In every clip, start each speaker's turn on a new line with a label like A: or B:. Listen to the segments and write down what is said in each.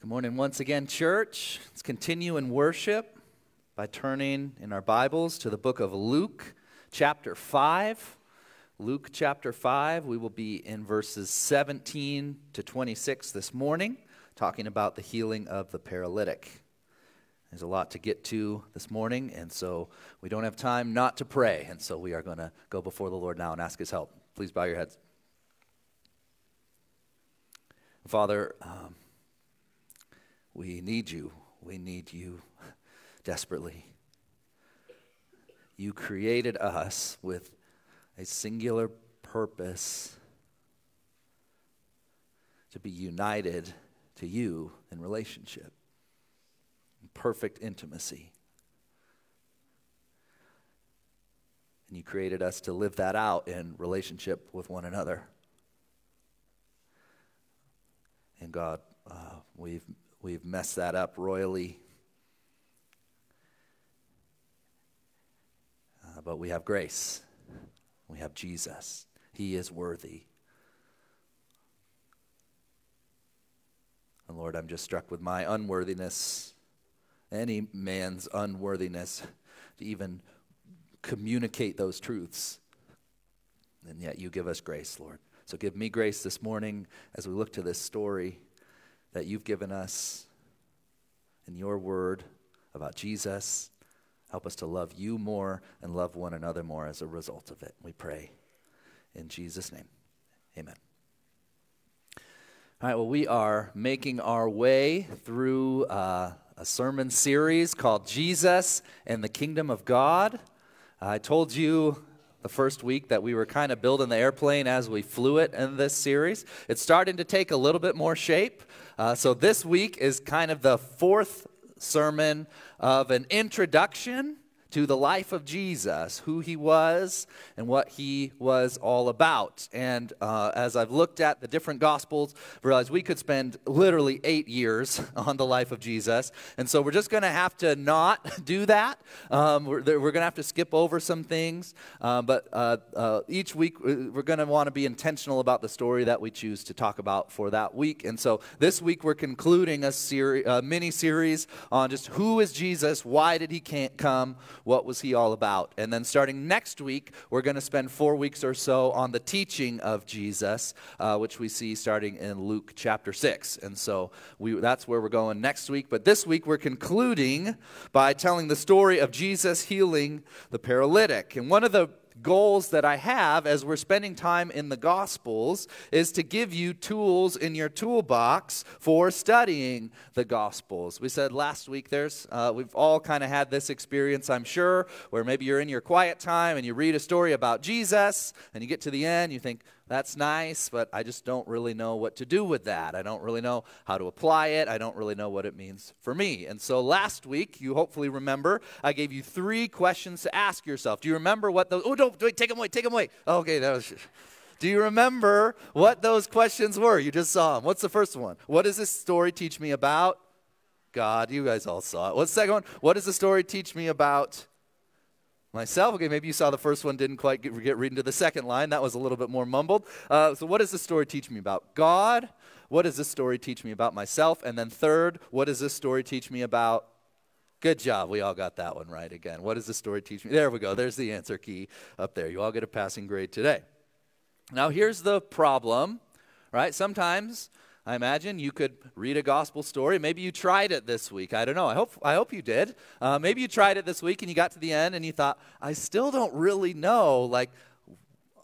A: Good morning once again, church. Let's continue in worship by turning in our Bibles to the book of Luke, chapter 5. Luke chapter 5, we will be in verses 17 to 26 this morning, talking about the healing of the paralytic. There's a lot to get to this morning, and so we don't have time not to pray, and so we are going to go before the Lord now and ask His help. Please bow your heads. Father, um, we need you. We need you desperately. You created us with a singular purpose to be united to you in relationship, in perfect intimacy. And you created us to live that out in relationship with one another. And God, uh, we've We've messed that up royally. Uh, but we have grace. We have Jesus. He is worthy. And Lord, I'm just struck with my unworthiness, any man's unworthiness to even communicate those truths. And yet you give us grace, Lord. So give me grace this morning as we look to this story that you've given us in your word about Jesus. Help us to love you more and love one another more as a result of it. We pray in Jesus' name. Amen. All right, well, we are making our way through uh, a sermon series called Jesus and the Kingdom of God. I told you the first week that we were kind of building the airplane as we flew it in this series. It's starting to take a little bit more shape. Uh, so this week is kind of the fourth sermon of an introduction to the life of Jesus, who he was and what he was all about. And uh, as I've looked at the different gospels, I realized we could spend literally eight years on the life of Jesus. And so we're just going to have to not do that. Um, we're, we're going to have to skip over some things. Uh, but uh, uh each week, we're going to want to be intentional about the story that we choose to talk about for that week. And so this week, we're concluding a, seri- a mini series on just who is Jesus, why did he can't come, what was he all about? And then starting next week, we're going to spend four weeks or so on the teaching of Jesus, uh, which we see starting in Luke chapter 6. And so we, that's where we're going next week. But this week, we're concluding by telling the story of Jesus healing the paralytic. And one of the goals that I have as we're spending time in the Gospels is to give you tools in your toolbox for studying the Gospels. We said last week there's, uh, we've all kind of had this experience, I'm sure, where maybe you're in your quiet time and you read a story about Jesus and you get to the end, you think, that's nice, but I just don't really know what to do with that. I don't really know how to apply it. I don't really know what it means for me. And so last week, you hopefully remember, I gave you three questions to ask yourself. Do you remember what those? Oh, don't wait, take them away, take them away. okay, that was. Do you remember what those questions were? You just saw them. What's the first one? What does this story teach me about? God. You guys all saw it. What's the second one? What does the story teach me about Myself, okay, maybe you saw the first one, didn't quite get, get read into the second line. That was a little bit more mumbled. Uh, so, what does this story teach me about God? What does this story teach me about myself? And then, third, what does this story teach me about? Good job. We all got that one right again. What does this story teach me? There we go. There's the answer key up there. You all get a passing grade today. Now, here's the problem, right? Sometimes I imagine you could read a gospel story. Maybe you tried it this week. I don't know. I hope, I hope you did. Uh, maybe you tried it this week and you got to the end and you thought, I still don't really know. Like,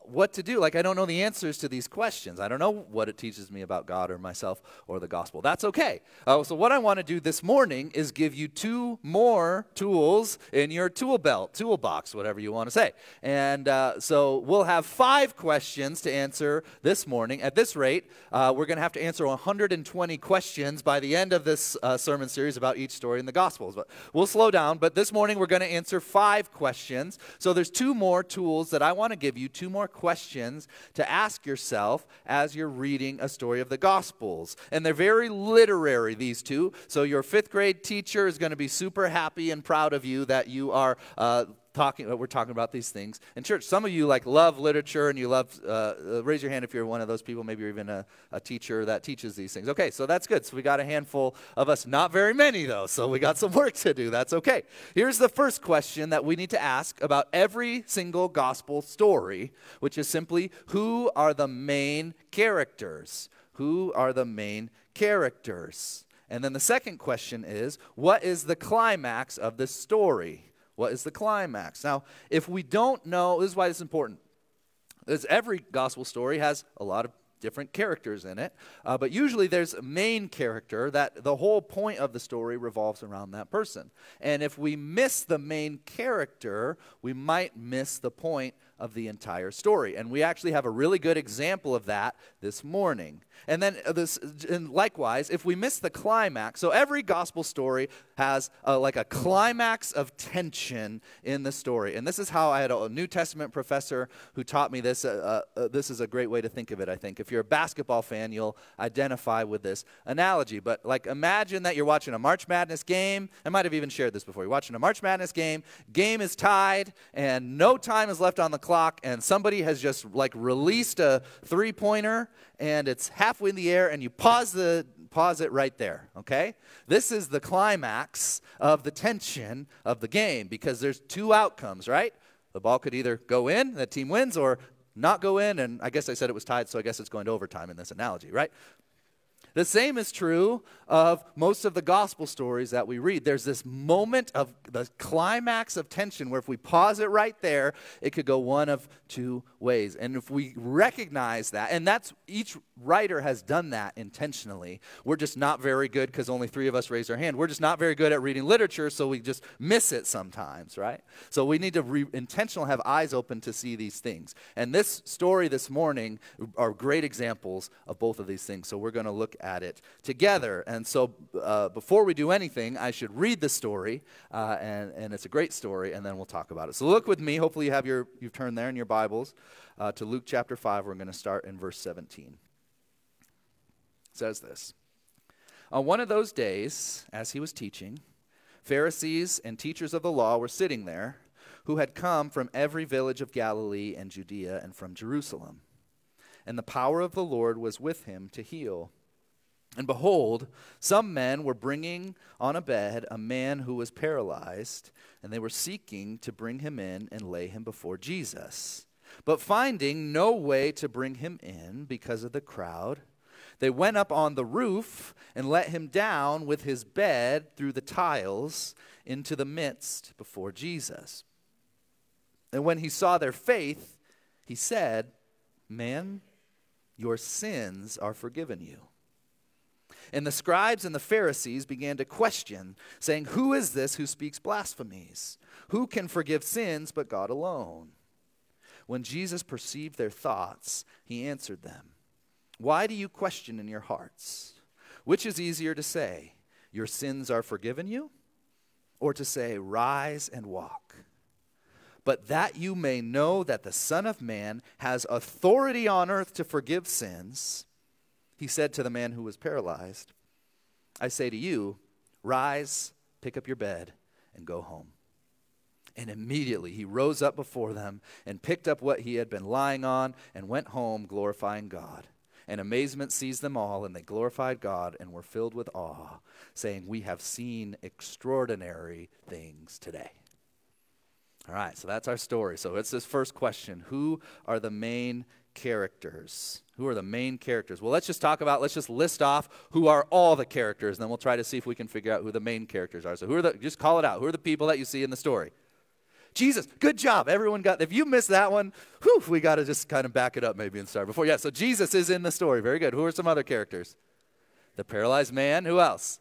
A: what to do. Like, I don't know the answers to these questions. I don't know what it teaches me about God or myself or the gospel. That's okay. Uh, so, what I want to do this morning is give you two more tools in your tool belt, toolbox, whatever you want to say. And uh, so, we'll have five questions to answer this morning. At this rate, uh, we're going to have to answer 120 questions by the end of this uh, sermon series about each story in the gospels. But we'll slow down. But this morning, we're going to answer five questions. So, there's two more tools that I want to give you, two more questions to ask yourself as you're reading a story of the Gospels. And they're very literary, these two. So your fifth grade teacher is going to be super happy and proud of you that you are. Uh, talking we're talking about these things. In church some of you like love literature and you love uh, uh, raise your hand if you're one of those people maybe you're even a, a teacher that teaches these things. Okay so that's good. So we got a handful of us. Not very many though so we got some work to do. That's okay. Here's the first question that we need to ask about every single gospel story which is simply who are the main characters? Who are the main characters? And then the second question is what is the climax of this story what is the climax? Now, if we don't know, this is why it's important. Because every gospel story has a lot of different characters in it, uh, but usually there's a main character that the whole point of the story revolves around that person. And if we miss the main character, we might miss the point of the entire story. And we actually have a really good example of that this morning. And then uh, this, and likewise, if we miss the climax, so every gospel story has a, like a climax of tension in the story. And this is how I had a New Testament professor who taught me this. Uh, uh, uh, this is a great way to think of it, I think. If you're a basketball fan, you'll identify with this analogy. But like imagine that you're watching a March Madness game. I might have even shared this before. You're watching a March Madness game, game is tied, and no time is left on the clock, and somebody has just like released a three pointer, and it's halfway in the air, and you pause the pause it right there, okay? This is the climax of the tension of the game because there's two outcomes, right? The ball could either go in, the team wins, or not go in, and I guess I said it was tied, so I guess it's going to overtime in this analogy, right? The same is true of most of the gospel stories that we read. There's this moment of the climax of tension where if we pause it right there, it could go one of two ways. And if we recognize that, and that's each writer has done that intentionally. We're just not very good because only three of us raised our hand. We're just not very good at reading literature, so we just miss it sometimes, right? So we need to re- intentionally have eyes open to see these things. And this story this morning are great examples of both of these things. So we're going to look at it together. And so uh, before we do anything, I should read the story, uh, and, and it's a great story, and then we'll talk about it. So look with me. Hopefully you have your, you've turned there in your Bibles uh, to Luke chapter 5. We're going to start in verse 17. It says this. On one of those days, as he was teaching, Pharisees and teachers of the law were sitting there, who had come from every village of Galilee and Judea and from Jerusalem. And the power of the Lord was with him to heal. And behold, some men were bringing on a bed a man who was paralyzed, and they were seeking to bring him in and lay him before Jesus. But finding no way to bring him in because of the crowd, they went up on the roof and let him down with his bed through the tiles into the midst before Jesus. And when he saw their faith, he said, Man, your sins are forgiven you. And the scribes and the Pharisees began to question, saying, Who is this who speaks blasphemies? Who can forgive sins but God alone? When Jesus perceived their thoughts, he answered them, Why do you question in your hearts? Which is easier to say, Your sins are forgiven you? Or to say, Rise and walk? But that you may know that the Son of Man has authority on earth to forgive sins, he said to the man who was paralyzed, I say to you, rise, pick up your bed, and go home. And immediately he rose up before them and picked up what he had been lying on and went home, glorifying God. And amazement seized them all, and they glorified God and were filled with awe, saying, We have seen extraordinary things today. All right, so that's our story. So it's this first question Who are the main characters. Who are the main characters? Well, let's just talk about, let's just list off who are all the characters, and then we'll try to see if we can figure out who the main characters are. So, who are the, just call it out. Who are the people that you see in the story? Jesus, good job. Everyone got, if you missed that one, whew, we got to just kind of back it up maybe and start before. Yeah, so Jesus is in the story. Very good. Who are some other characters? The paralyzed man. Who else?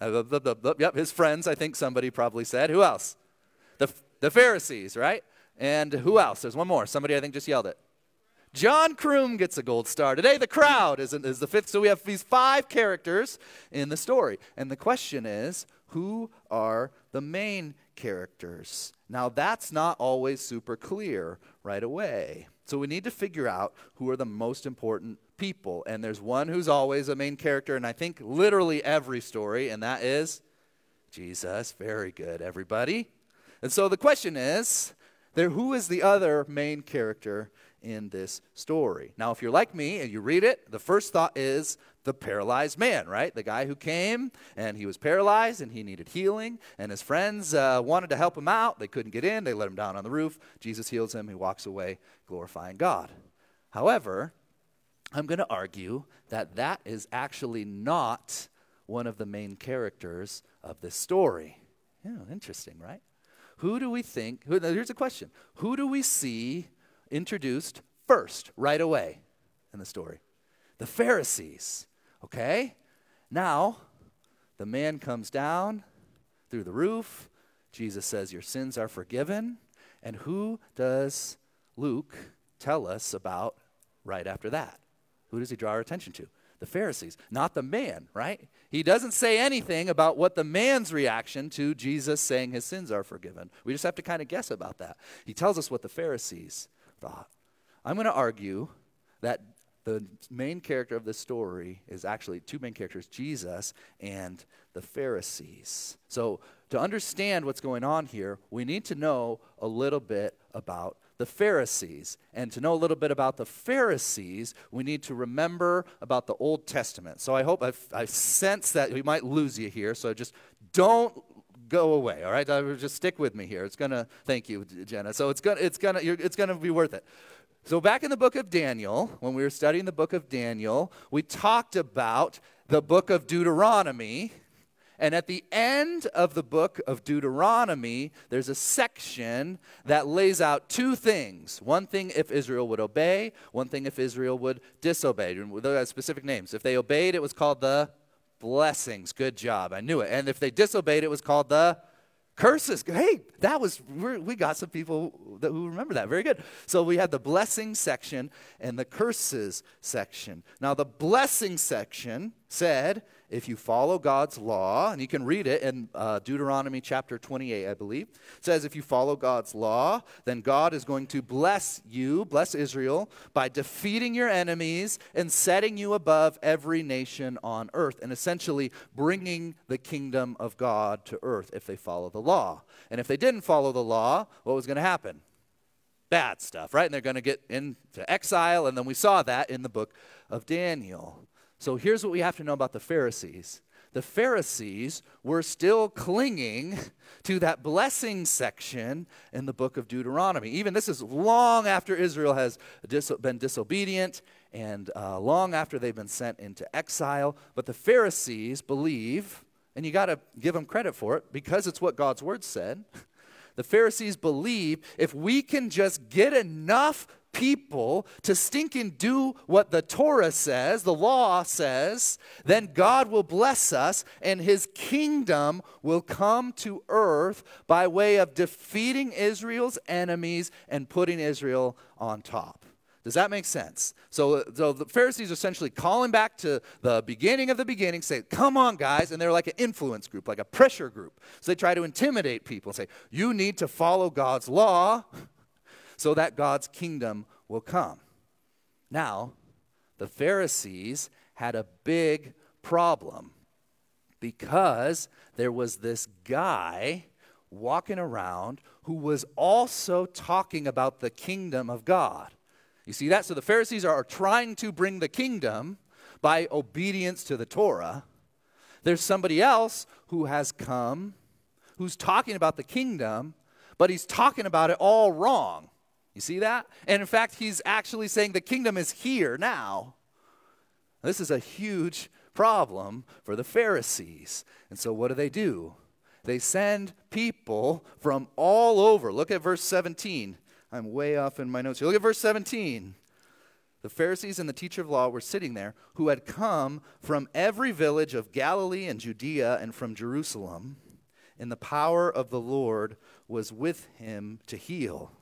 A: Uh, the, the, yep, his friends, I think somebody probably said. Who else? The, the Pharisees, right? And who else? There's one more. Somebody I think just yelled it. John Kroom gets a gold star. Today, the crowd is, is the fifth. So we have these five characters in the story. And the question is who are the main characters? Now, that's not always super clear right away. So we need to figure out who are the most important people. And there's one who's always a main character, and I think literally every story, and that is Jesus. Very good, everybody. And so the question is there who is the other main character in this story? Now, if you're like me and you read it, the first thought is the paralyzed man, right? The guy who came and he was paralyzed and he needed healing, and his friends uh, wanted to help him out. They couldn't get in, they let him down on the roof. Jesus heals him, he walks away glorifying God. However, I'm going to argue that that is actually not one of the main characters of this story. Yeah, interesting, right? Who do we think? Who, here's a question Who do we see introduced first, right away in the story? The Pharisees. Okay? Now, the man comes down through the roof. Jesus says, Your sins are forgiven. And who does Luke tell us about right after that? Who does he draw our attention to? The Pharisees, not the man, right? He doesn't say anything about what the man's reaction to Jesus saying his sins are forgiven. We just have to kind of guess about that. He tells us what the Pharisees thought. I'm going to argue that the main character of this story is actually two main characters Jesus and the Pharisees. So, to understand what's going on here, we need to know a little bit about the Pharisees. And to know a little bit about the Pharisees, we need to remember about the Old Testament. So I hope I've, I sense that we might lose you here. So just don't go away. All right, just stick with me here. It's gonna. Thank you, Jenna. So it's gonna. It's gonna. it's gonna be worth it. So back in the book of Daniel, when we were studying the book of Daniel, we talked about the book of Deuteronomy and at the end of the book of Deuteronomy, there's a section that lays out two things. One thing if Israel would obey, one thing if Israel would disobey. Those specific names. If they obeyed, it was called the blessings. Good job. I knew it. And if they disobeyed, it was called the curses. Hey, that was, we got some people that, who remember that. Very good. So we had the blessing section and the curses section. Now, the blessing section said, if you follow God's law, and you can read it in uh, Deuteronomy chapter 28, I believe, says, if you follow God's law, then God is going to bless you, bless Israel, by defeating your enemies and setting you above every nation on earth, and essentially bringing the kingdom of God to earth if they follow the law. And if they didn't follow the law, what was going to happen? Bad stuff, right? And they're going to get into exile, and then we saw that in the book of Daniel. So here's what we have to know about the Pharisees the Pharisees were still clinging to that blessing section in the book of Deuteronomy. Even this is long after Israel has been disobedient and uh, long after they've been sent into exile. But the Pharisees believe, and you got to give them credit for it because it's what God's word said. The Pharisees believe if we can just get enough people to stink and do what the Torah says, the law says, then God will bless us and his kingdom will come to earth by way of defeating Israel's enemies and putting Israel on top. Does that make sense? So, so the Pharisees are essentially calling back to the beginning of the beginning, say, Come on, guys. And they're like an influence group, like a pressure group. So they try to intimidate people and say, You need to follow God's law so that God's kingdom will come. Now, the Pharisees had a big problem because there was this guy walking around who was also talking about the kingdom of God. You see that? So the Pharisees are trying to bring the kingdom by obedience to the Torah. There's somebody else who has come who's talking about the kingdom, but he's talking about it all wrong. You see that? And in fact, he's actually saying the kingdom is here now. This is a huge problem for the Pharisees. And so, what do they do? They send people from all over. Look at verse 17. I'm way off in my notes here. Look at verse 17. The Pharisees and the teacher of law were sitting there who had come from every village of Galilee and Judea and from Jerusalem, and the power of the Lord was with him to heal.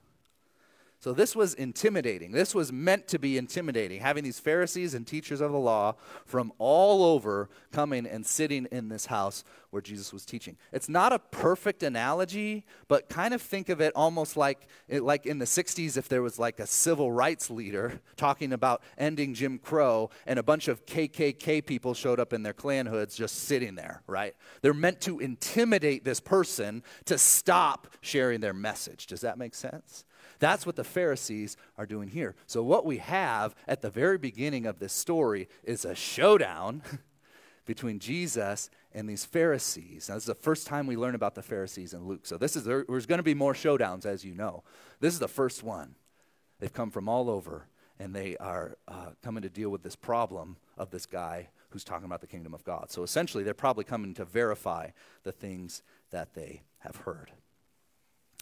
A: So this was intimidating. This was meant to be intimidating, having these Pharisees and teachers of the law from all over coming and sitting in this house where Jesus was teaching. It's not a perfect analogy, but kind of think of it almost like like in the 60s if there was like a civil rights leader talking about ending Jim Crow and a bunch of KKK people showed up in their Klan hoods just sitting there, right? They're meant to intimidate this person to stop sharing their message. Does that make sense? That's what the Pharisees are doing here. So, what we have at the very beginning of this story is a showdown between Jesus and these Pharisees. Now, this is the first time we learn about the Pharisees in Luke. So, this is there's going to be more showdowns, as you know. This is the first one. They've come from all over, and they are uh, coming to deal with this problem of this guy who's talking about the kingdom of God. So, essentially, they're probably coming to verify the things that they have heard.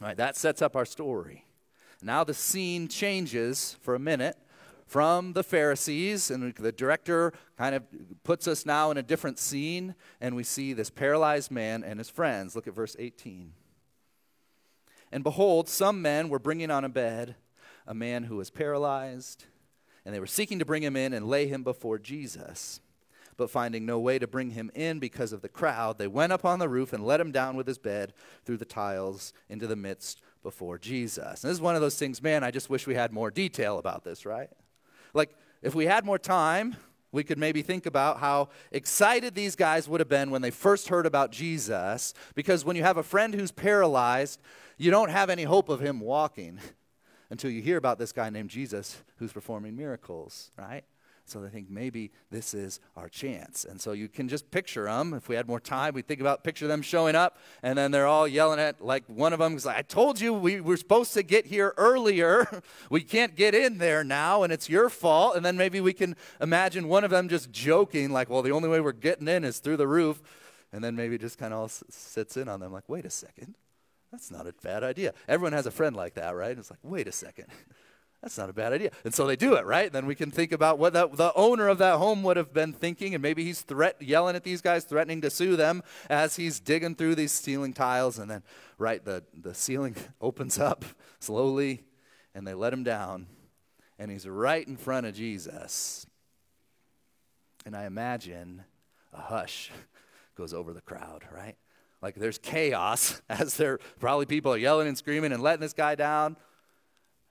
A: All right, that sets up our story. Now the scene changes for a minute from the Pharisees, and the director kind of puts us now in a different scene, and we see this paralyzed man and his friends. Look at verse 18. And behold, some men were bringing on a bed a man who was paralyzed, and they were seeking to bring him in and lay him before Jesus. But finding no way to bring him in because of the crowd, they went up on the roof and let him down with his bed through the tiles into the midst before Jesus. And this is one of those things, man, I just wish we had more detail about this, right? Like, if we had more time, we could maybe think about how excited these guys would have been when they first heard about Jesus. Because when you have a friend who's paralyzed, you don't have any hope of him walking until you hear about this guy named Jesus who's performing miracles, right? So they think maybe this is our chance. And so you can just picture them. If we had more time, we'd think about picture them showing up, and then they're all yelling at, like one of them is like, I told you we were supposed to get here earlier. we can't get in there now, and it's your fault. And then maybe we can imagine one of them just joking, like, well, the only way we're getting in is through the roof. And then maybe just kind of all sits in on them, like, wait a second. That's not a bad idea. Everyone has a friend like that, right? It's like, wait a second. That's not a bad idea. And so they do it, right? Then we can think about what that, the owner of that home would have been thinking, and maybe he's threat, yelling at these guys, threatening to sue them as he's digging through these ceiling tiles. And then, right, the, the ceiling opens up slowly, and they let him down, and he's right in front of Jesus. And I imagine a hush goes over the crowd, right? Like there's chaos as there probably people are yelling and screaming and letting this guy down.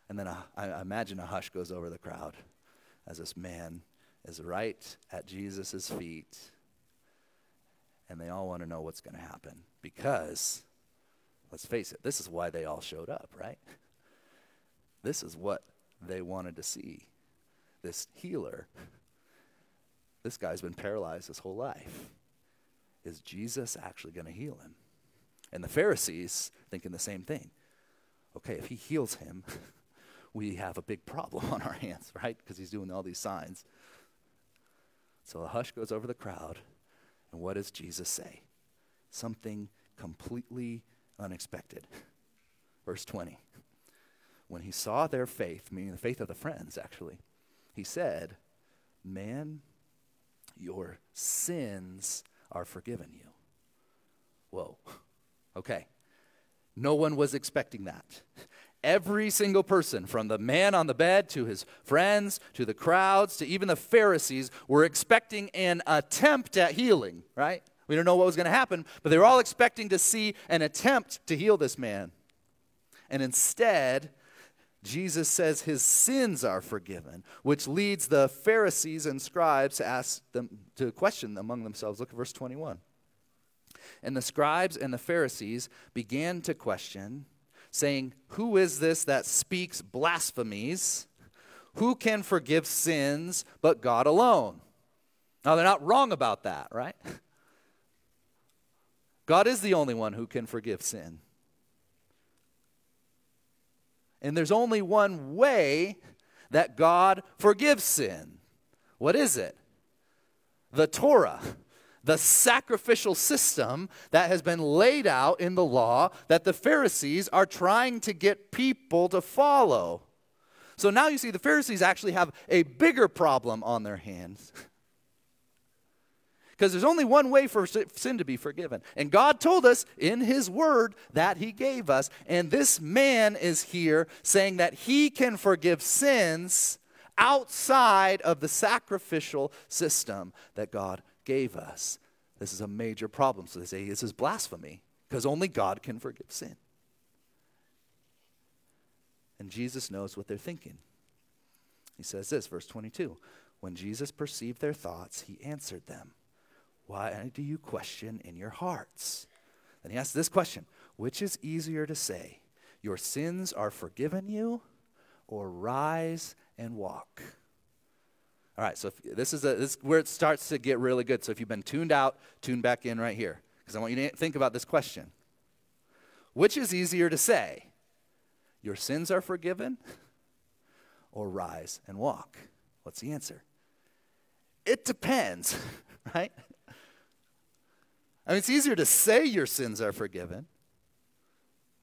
A: And then a, I imagine a hush goes over the crowd as this man is right at Jesus' feet. And they all want to know what's going to happen. Because, let's face it, this is why they all showed up, right? This is what they wanted to see. This healer. This guy's been paralyzed his whole life. Is Jesus actually going to heal him? And the Pharisees thinking the same thing. Okay, if he heals him, we have a big problem on our hands, right? Because he's doing all these signs. So a hush goes over the crowd, and what does Jesus say? Something completely unexpected. Verse 20. When he saw their faith, meaning the faith of the friends, actually, he said, Man, your sins are forgiven you. Whoa. Okay. No one was expecting that. Every single person, from the man on the bed to his friends to the crowds to even the Pharisees, were expecting an attempt at healing, right? We don't know what was going to happen, but they were all expecting to see an attempt to heal this man. And instead, Jesus says his sins are forgiven, which leads the Pharisees and scribes to ask them to question among themselves. Look at verse 21. And the scribes and the Pharisees began to question saying, Who is this that speaks blasphemies? Who can forgive sins but God alone? Now, they're not wrong about that, right? God is the only one who can forgive sin. And there's only one way that God forgives sin. What is it? The Torah the sacrificial system that has been laid out in the law that the Pharisees are trying to get people to follow. So now you see the Pharisees actually have a bigger problem on their hands. Because there's only one way for sin to be forgiven. And God told us in His Word that He gave us. And this man is here saying that He can forgive sins outside of the sacrificial system that God gave us. This is a major problem. So they say this is blasphemy because only God can forgive sin. And Jesus knows what they're thinking. He says this, verse 22 When Jesus perceived their thoughts, he answered them, Why do you question in your hearts? Then he asks this question Which is easier to say, Your sins are forgiven you, or rise and walk? All right, so if, this, is a, this is where it starts to get really good. So if you've been tuned out, tune back in right here. Because I want you to think about this question Which is easier to say? Your sins are forgiven? Or rise and walk? What's the answer? It depends, right? I mean, it's easier to say your sins are forgiven.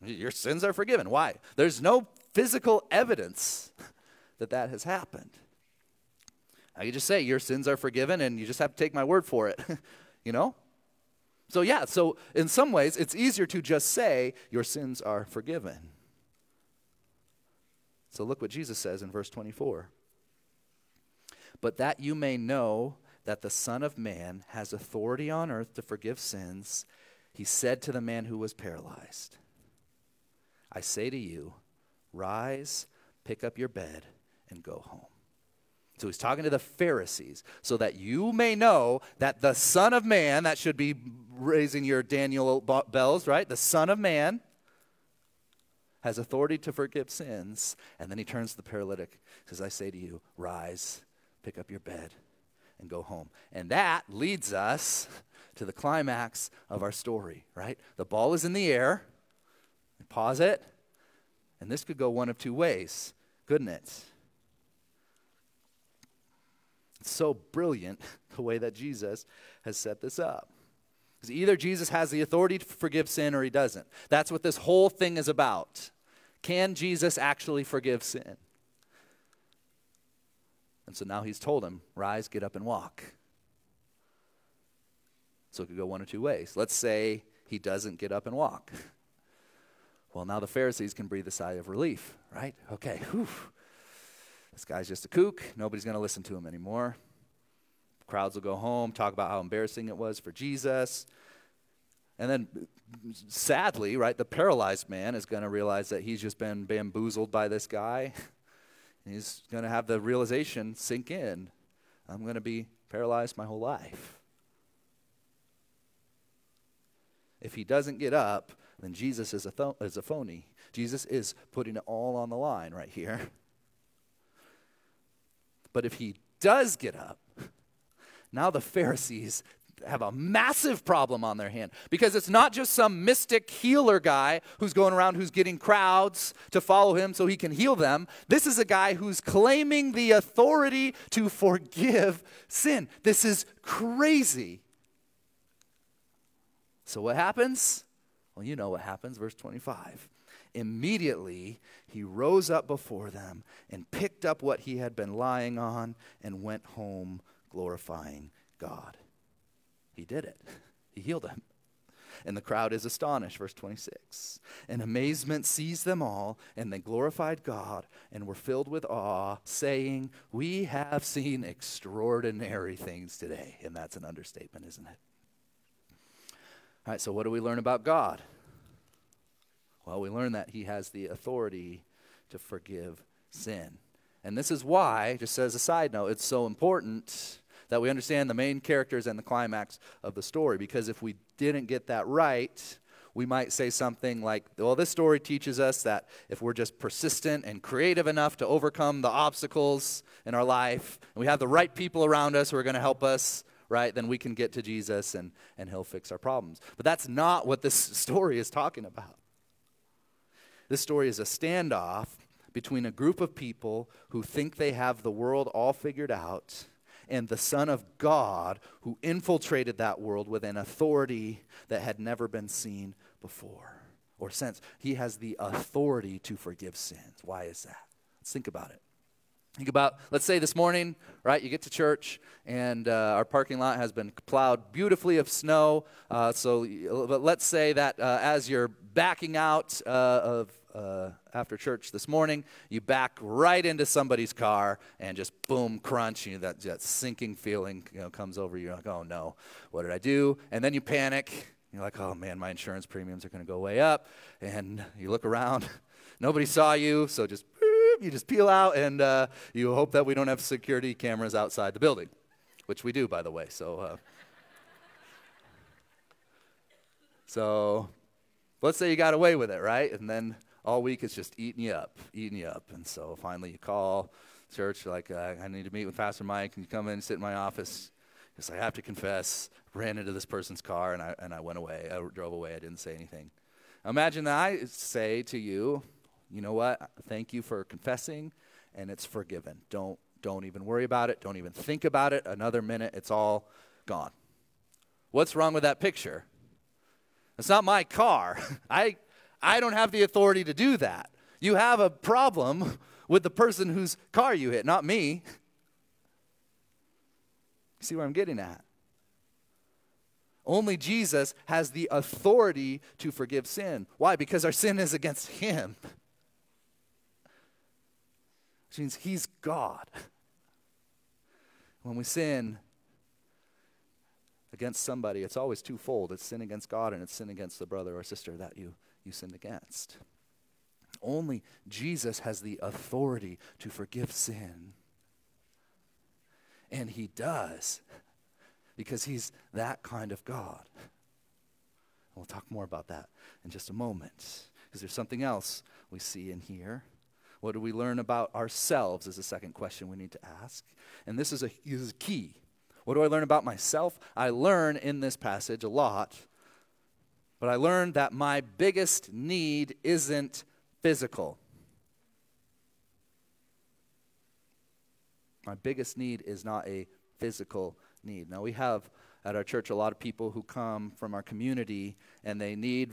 A: Your sins are forgiven. Why? There's no physical evidence that that has happened. I can just say your sins are forgiven and you just have to take my word for it, you know? So, yeah, so in some ways, it's easier to just say your sins are forgiven. So, look what Jesus says in verse 24. But that you may know that the Son of Man has authority on earth to forgive sins, he said to the man who was paralyzed, I say to you, rise, pick up your bed, and go home. So he's talking to the Pharisees, so that you may know that the Son of Man, that should be raising your Daniel bells, right? The Son of Man has authority to forgive sins. And then he turns to the paralytic, says, I say to you, rise, pick up your bed, and go home. And that leads us to the climax of our story, right? The ball is in the air. Pause it. And this could go one of two ways, couldn't it? It's so brilliant the way that Jesus has set this up. Because either Jesus has the authority to forgive sin or he doesn't. That's what this whole thing is about. Can Jesus actually forgive sin? And so now he's told him, rise, get up, and walk. So it could go one or two ways. Let's say he doesn't get up and walk. Well, now the Pharisees can breathe a sigh of relief, right? Okay, whew. This guy's just a kook. Nobody's going to listen to him anymore. Crowds will go home, talk about how embarrassing it was for Jesus. And then, sadly, right, the paralyzed man is going to realize that he's just been bamboozled by this guy. he's going to have the realization sink in I'm going to be paralyzed my whole life. If he doesn't get up, then Jesus is a, th- is a phony. Jesus is putting it all on the line right here. But if he does get up, now the Pharisees have a massive problem on their hand because it's not just some mystic healer guy who's going around who's getting crowds to follow him so he can heal them. This is a guy who's claiming the authority to forgive sin. This is crazy. So, what happens? Well, you know what happens. Verse 25. Immediately he rose up before them and picked up what he had been lying on and went home glorifying God. He did it, he healed him. And the crowd is astonished, verse 26. And amazement seized them all, and they glorified God and were filled with awe, saying, We have seen extraordinary things today. And that's an understatement, isn't it? All right, so what do we learn about God? Well, we learn that he has the authority to forgive sin. And this is why, just as a side note, it's so important that we understand the main characters and the climax of the story. Because if we didn't get that right, we might say something like, well, this story teaches us that if we're just persistent and creative enough to overcome the obstacles in our life, and we have the right people around us who are going to help us, right, then we can get to Jesus and, and he'll fix our problems. But that's not what this story is talking about. This story is a standoff between a group of people who think they have the world all figured out and the Son of God who infiltrated that world with an authority that had never been seen before or since. He has the authority to forgive sins. Why is that? Let's think about it. Think about, let's say this morning, right, you get to church and uh, our parking lot has been plowed beautifully of snow. Uh, so, but let's say that uh, as you're backing out uh, of uh, after church this morning, you back right into somebody's car and just boom, crunch. You know, that, that sinking feeling you know, comes over you. You're like, oh no, what did I do? And then you panic. You're like, oh man, my insurance premiums are going to go way up. And you look around, nobody saw you, so just you just peel out, and uh, you hope that we don't have security cameras outside the building, which we do, by the way. So, uh, so let's say you got away with it, right? And then all week it's just eating you up, eating you up. And so finally you call church, like, uh, I need to meet with Pastor Mike. Can you come in and sit in my office? Because I have to confess, ran into this person's car and I, and I went away. I drove away. I didn't say anything. Imagine that I say to you, you know what? Thank you for confessing, and it's forgiven. Don't don't even worry about it. Don't even think about it. Another minute, it's all gone. What's wrong with that picture? It's not my car. I I don't have the authority to do that. You have a problem with the person whose car you hit, not me. See where I'm getting at? Only Jesus has the authority to forgive sin. Why? Because our sin is against him which means He's God. When we sin against somebody, it's always twofold it's sin against God and it's sin against the brother or sister that you, you sinned against. Only Jesus has the authority to forgive sin. And He does because He's that kind of God. And We'll talk more about that in just a moment because there's something else we see in here. What do we learn about ourselves is the second question we need to ask. And this is a, is key. What do I learn about myself? I learn in this passage a lot, but I learned that my biggest need isn't physical. My biggest need is not a physical need. Now, we have at our church a lot of people who come from our community and they need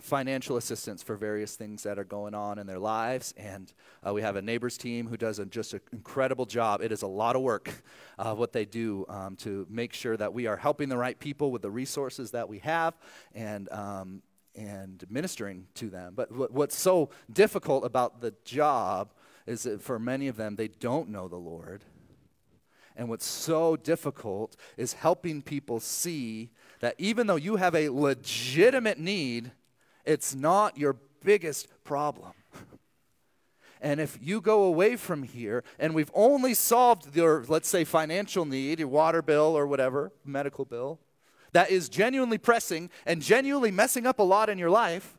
A: financial assistance for various things that are going on in their lives. And uh, we have a neighbors team who does a, just an incredible job. It is a lot of work uh, what they do um, to make sure that we are helping the right people with the resources that we have and um, and ministering to them. But what's so difficult about the job is that for many of them, they don't know the Lord and what's so difficult is helping people see that even though you have a legitimate need, it's not your biggest problem. And if you go away from here and we've only solved your, let's say, financial need, your water bill or whatever, medical bill, that is genuinely pressing and genuinely messing up a lot in your life,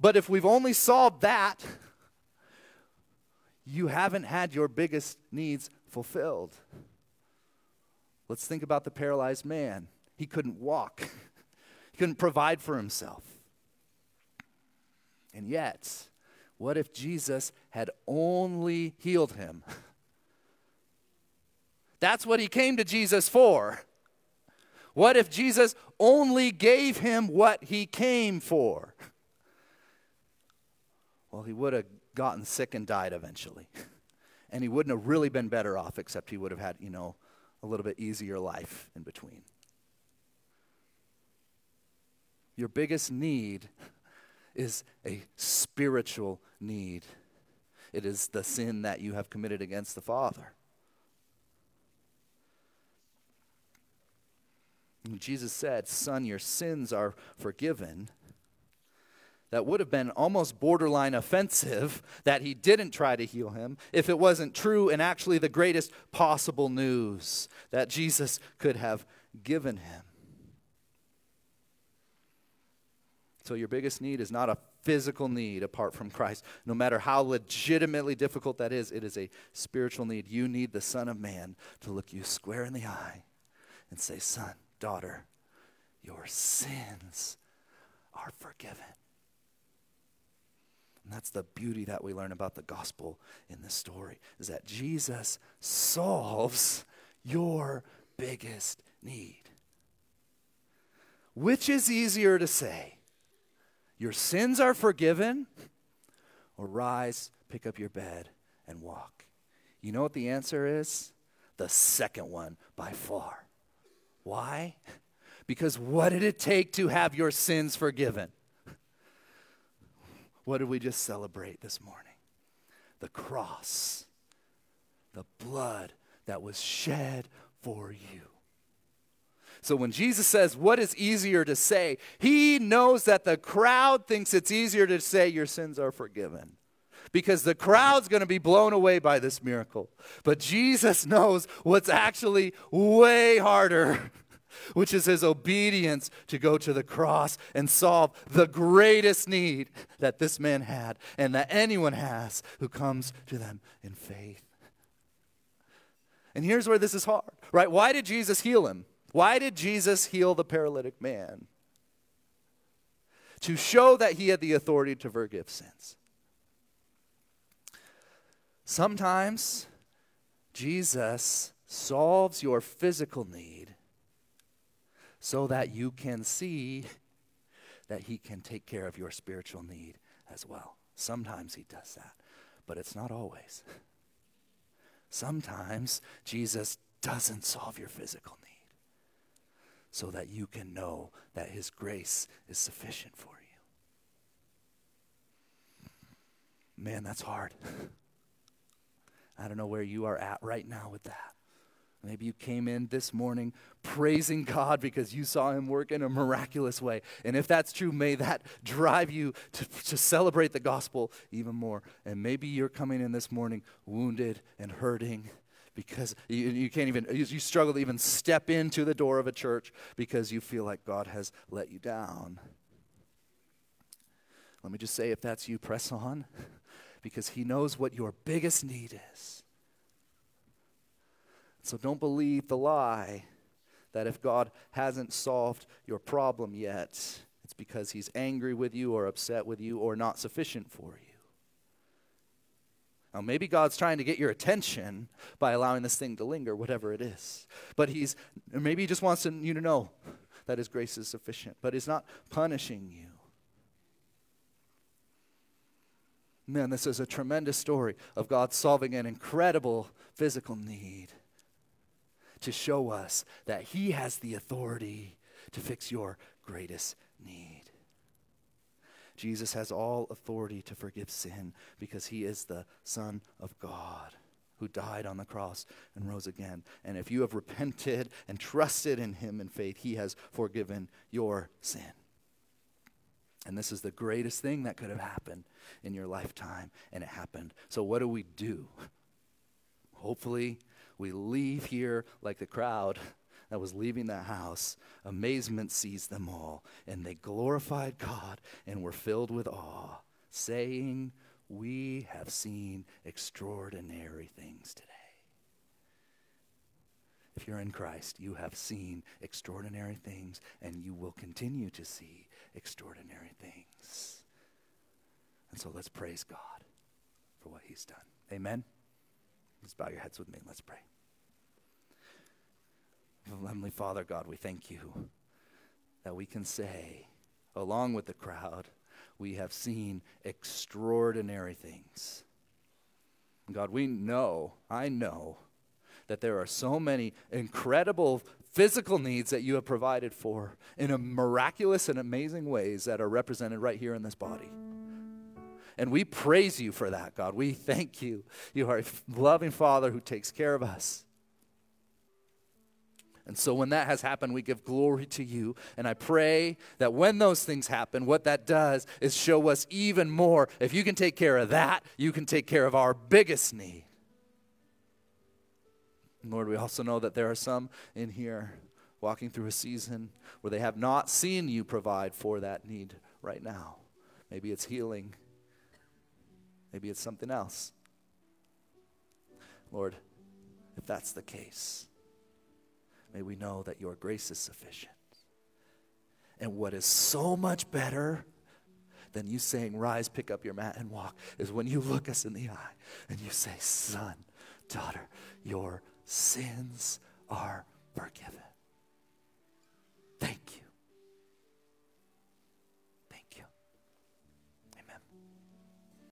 A: but if we've only solved that, you haven't had your biggest needs fulfilled. Let's think about the paralyzed man. He couldn't walk, he couldn't provide for himself. And yet, what if Jesus had only healed him? That's what he came to Jesus for. What if Jesus only gave him what he came for? Well, he would have gotten sick and died eventually. And he wouldn't have really been better off, except he would have had, you know, a little bit easier life in between. Your biggest need is a spiritual need. It is the sin that you have committed against the Father. And Jesus said, Son, your sins are forgiven that would have been almost borderline offensive that he didn't try to heal him if it wasn't true and actually the greatest possible news that Jesus could have given him. So, your biggest need is not a physical need apart from Christ. No matter how legitimately difficult that is, it is a spiritual need. You need the Son of Man to look you square in the eye and say, Son, daughter, your sins are forgiven. And that's the beauty that we learn about the gospel in this story is that Jesus solves your biggest need. Which is easier to say? Your sins are forgiven, or rise, pick up your bed, and walk. You know what the answer is? The second one by far. Why? Because what did it take to have your sins forgiven? What did we just celebrate this morning? The cross, the blood that was shed for you. So when Jesus says, What is easier to say? He knows that the crowd thinks it's easier to say, Your sins are forgiven. Because the crowd's going to be blown away by this miracle. But Jesus knows what's actually way harder, which is his obedience to go to the cross and solve the greatest need that this man had and that anyone has who comes to them in faith. And here's where this is hard, right? Why did Jesus heal him? Why did Jesus heal the paralytic man? To show that he had the authority to forgive sins. Sometimes Jesus solves your physical need so that you can see that he can take care of your spiritual need as well. Sometimes he does that, but it's not always. Sometimes Jesus doesn't solve your physical need so that you can know that His grace is sufficient for you. Man, that's hard. I don't know where you are at right now with that. Maybe you came in this morning praising God because you saw Him work in a miraculous way. And if that's true, may that drive you to, to celebrate the gospel even more. And maybe you're coming in this morning wounded and hurting because you, you can't even, you, you struggle to even step into the door of a church because you feel like God has let you down. Let me just say if that's you, press on because He knows what your biggest need is. So don't believe the lie that if God hasn't solved your problem yet, it's because He's angry with you or upset with you or not sufficient for you. Now, maybe God's trying to get your attention by allowing this thing to linger, whatever it is. But He's, maybe He just wants you to know that His grace is sufficient, but He's not punishing you. Man, this is a tremendous story of God solving an incredible physical need to show us that He has the authority to fix your greatest need. Jesus has all authority to forgive sin because he is the Son of God who died on the cross and rose again. And if you have repented and trusted in him in faith, he has forgiven your sin. And this is the greatest thing that could have happened in your lifetime, and it happened. So, what do we do? Hopefully, we leave here like the crowd that was leaving that house, amazement seized them all, and they glorified God and were filled with awe, saying, We have seen extraordinary things today. If you're in Christ, you have seen extraordinary things, and you will continue to see extraordinary things. And so let's praise God for what He's done. Amen. Let's bow your heads with me. Let's pray. Heavenly Father, God, we thank you that we can say, along with the crowd, we have seen extraordinary things. God, we know, I know, that there are so many incredible physical needs that you have provided for in a miraculous and amazing ways that are represented right here in this body. And we praise you for that, God. We thank you. You are a loving Father who takes care of us. And so when that has happened, we give glory to you. And I pray that when those things happen, what that does is show us even more. If you can take care of that, you can take care of our biggest need. Lord, we also know that there are some in here walking through a season where they have not seen you provide for that need right now. Maybe it's healing, maybe it's something else. Lord, if that's the case, may we know that your grace is sufficient. And what is so much better than you saying, Rise, pick up your mat, and walk, is when you look us in the eye and you say, Son, daughter, your sins are forgiven. Thank you.